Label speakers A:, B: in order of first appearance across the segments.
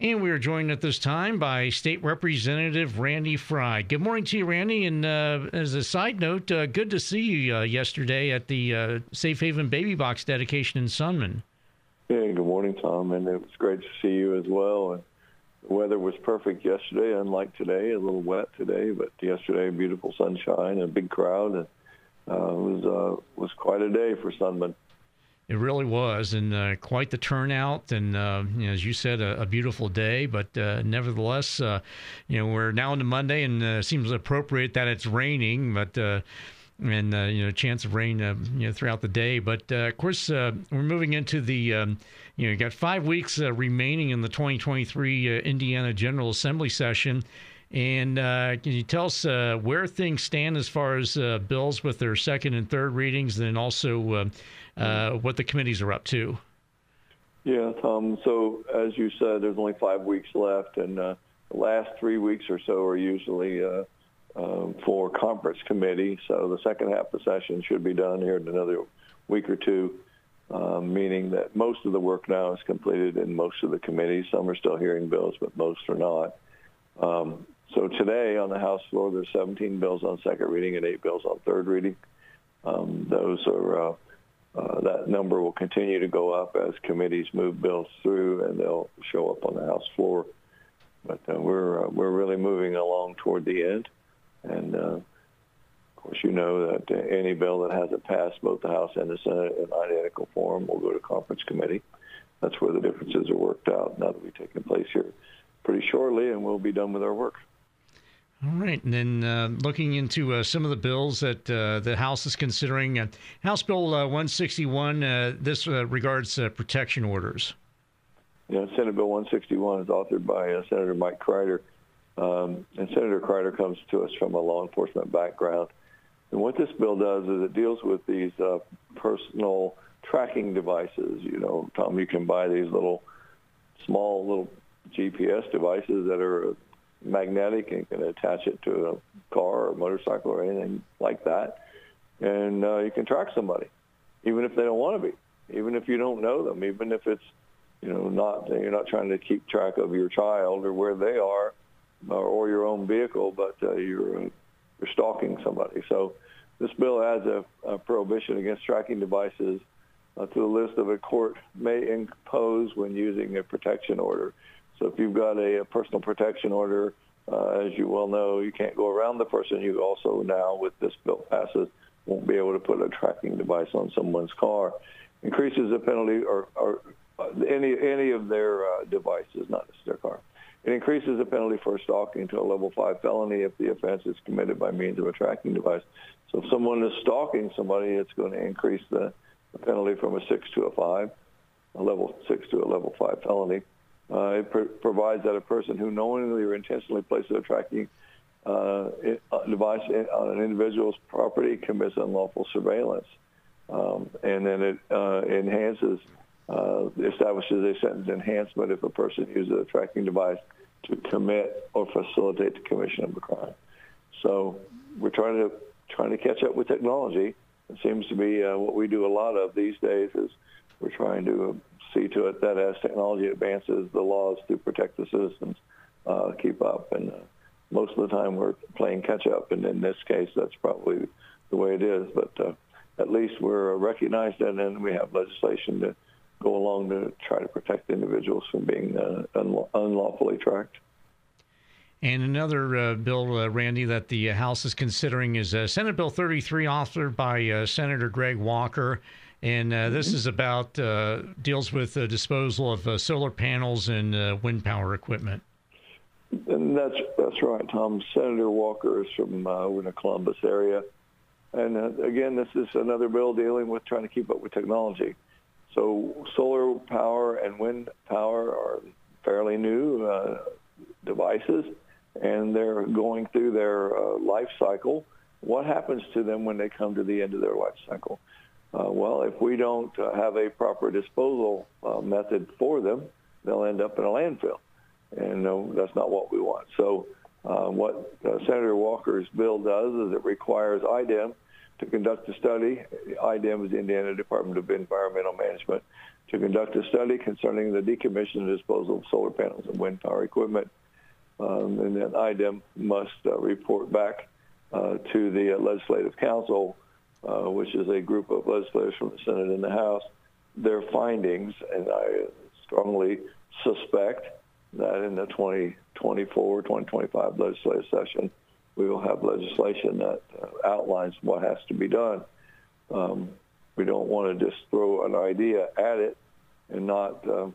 A: And we are joined at this time by State Representative Randy Frye. Good morning to you, Randy. And uh, as a side note, uh, good to see you uh, yesterday at the uh, Safe Haven Baby Box dedication in Sunman.
B: Yeah, good morning, Tom. And it was great to see you as well. And the weather was perfect yesterday, unlike today, a little wet today, but yesterday, beautiful sunshine, and a big crowd, and uh, it was uh, was quite a day for Sunman.
A: It really was, and uh, quite the turnout, and uh, you know, as you said, a, a beautiful day. But uh, nevertheless, uh, you know, we're now into Monday, and it seems appropriate that it's raining, but and uh, you know chance of rain uh, you know throughout the day. But uh, of course, we're moving into the um, you know got five weeks remaining in the 2023 Indiana General Assembly session. And can you tell us where things stand as far as bills with their second and third readings, and then also uh, what the committees are up to.
B: Yeah, Tom. So as you said, there's only five weeks left, and uh, the last three weeks or so are usually uh, um, for conference committee. So the second half of the session should be done here in another week or two, um, meaning that most of the work now is completed in most of the committees. Some are still hearing bills, but most are not. Um, so today on the House floor, there's 17 bills on second reading and eight bills on third reading. Um, those are uh, uh, that number will continue to go up as committees move bills through, and they'll show up on the House floor. But uh, we're uh, we're really moving along toward the end, and uh, of course, you know that uh, any bill that hasn't passed both the House and the Senate in identical form will go to conference committee. That's where the differences are worked out. Now that we've taken place here pretty shortly, and we'll be done with our work.
A: All right, and then uh, looking into uh, some of the bills that uh, the House is considering, uh, House Bill uh, 161. Uh, this regards protection orders.
B: Yeah, Senate Bill 161 is authored by Senator Mike Crider, um, and Senator Crider comes to us from a law enforcement background. And what this bill does is it deals with these personal tracking devices. You know, Tom, you can buy these little, small little GPS devices that are magnetic and can attach it to a car or motorcycle or anything like that. And uh, you can track somebody, even if they don't want to be, even if you don't know them, even if it's, you know, not you're not trying to keep track of your child or where they are, or, or your own vehicle, but uh, you're uh, you're stalking somebody. So this bill adds a, a prohibition against tracking devices uh, to the list of a court may impose when using a protection order. So if you've got a, a personal protection order, uh, as you well know, you can't go around the person. You also now, with this bill passes, won't be able to put a tracking device on someone's car. Increases the penalty or, or uh, any any of their uh, devices, not just their car. It increases the penalty for stalking to a level five felony if the offense is committed by means of a tracking device. So if someone is stalking somebody, it's going to increase the, the penalty from a six to a five, a level six to a level five felony. Uh, it pr- provides that a person who knowingly or intentionally places a tracking uh, device on an individual's property commits unlawful surveillance. Um, and then it uh, enhances, uh, establishes a sentence enhancement if a person uses a tracking device to commit or facilitate the commission of a crime. So we're trying to trying to catch up with technology. It seems to be uh, what we do a lot of these days is we're trying to see to it that as technology advances, the laws to protect the citizens uh, keep up. And uh, most of the time, we're playing catch up. And in this case, that's probably the way it is. But uh, at least we're recognized, and then we have legislation to go along to try to protect individuals from being uh, unlawfully tracked.
A: And another uh, bill, uh, Randy, that the House is considering is uh, Senate Bill 33, authored by uh, Senator Greg Walker. And uh, this is about uh, deals with the disposal of uh, solar panels and uh, wind power equipment.
B: And that's that's right, Tom. Senator Walker is from uh, in the Columbus area, and uh, again, this is another bill dealing with trying to keep up with technology. So solar power and wind power are fairly new devices, and they're going through their life cycle. What happens to them when they come to the end of their life cycle? Uh, well, if we don't uh, have a proper disposal uh, method for them, they'll end up in a landfill, and that's not what we want. So, uh, what uh, Senator Walker's bill does is it requires IDEM to conduct a study. IDEM is the Indiana Department of Environmental Management to conduct a study concerning the decommission and disposal of solar panels and wind power equipment. Um, and then IDEM must uh, report back uh, to the uh, Legislative Council, uh, which is a group of legislators from the Senate and the House, their findings. And I strongly suspect that in the 2024, 2025 legislative session, we will have legislation that uh, outlines what has to be done. Um, we don't want to just throw an idea at it and not uh,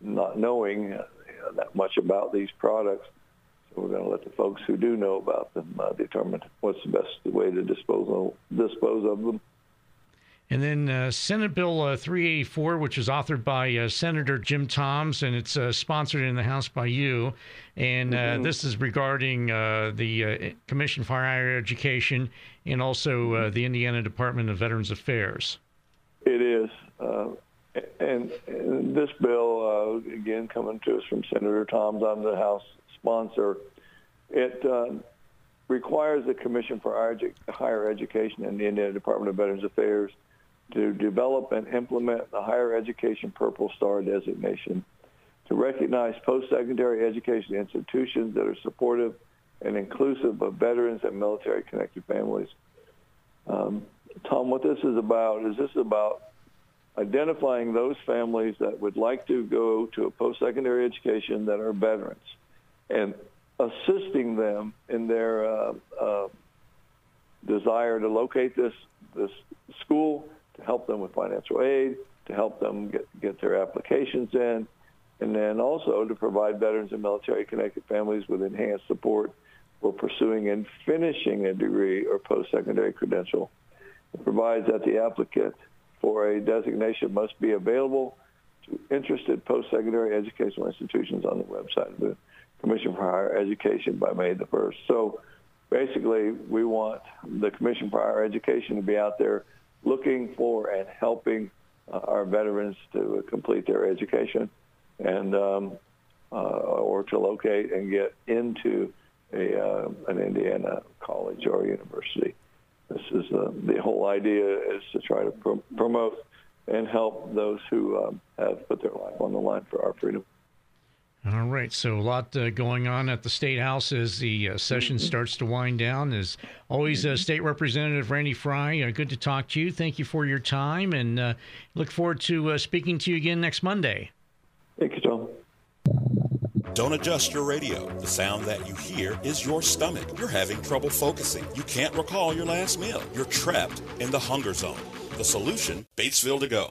B: not knowing uh, that much about these products. We're going to let the folks who do know about them uh, determine what's the best way to dispose of, dispose of them.
A: And then uh, Senate Bill uh, 384, which is authored by uh, Senator Jim Tomes, and it's uh, sponsored in the House by you. And uh, mm-hmm. this is regarding uh, the Commission for Higher Education and also the Indiana Department of Veterans Affairs.
B: It is. And, and, this bill, again, coming to us from Senator Tomes, I'm the House sponsor. It requires the Commission for Higher Education and the Indiana Department of Veterans Affairs to develop and implement the Higher Education Purple Star designation, to recognize post-secondary education institutions that are supportive and inclusive of veterans and military-connected families. Um, Tom, what this is about is this is about identifying those families that would like to go to a post-secondary education that are veterans and assisting them in their uh, uh, desire to locate this this school to help them with financial aid, to help them get, get their applications in, and then also to provide veterans and military-connected families with enhanced support for pursuing and finishing a degree or post-secondary credential. It provides that the applicant for a designation must be available to interested post-secondary educational institutions on the website of the Commission for Higher Education by May the 1st. So basically, we want the Commission for Higher Education to be out there looking for and helping uh, our veterans to complete their education and um, uh, or to locate and get into a, uh, an Indiana college or university. This is uh, the whole idea is to try to pr- promote and help those who um, have put their life on the line for our freedom.
A: All right, so a lot uh, going on at the state house as the uh, session mm-hmm. starts to wind down. As always, uh, mm-hmm. State Representative Randy Frye, uh, good to talk to you. Thank you for your time, and uh, look forward to uh, speaking to you again next Monday.
B: Thank you, Tom.
C: Don't adjust your radio. The sound that you hear is your stomach. You're having trouble focusing. You can't recall your last meal. You're trapped in the hunger zone. The solution Batesville to go.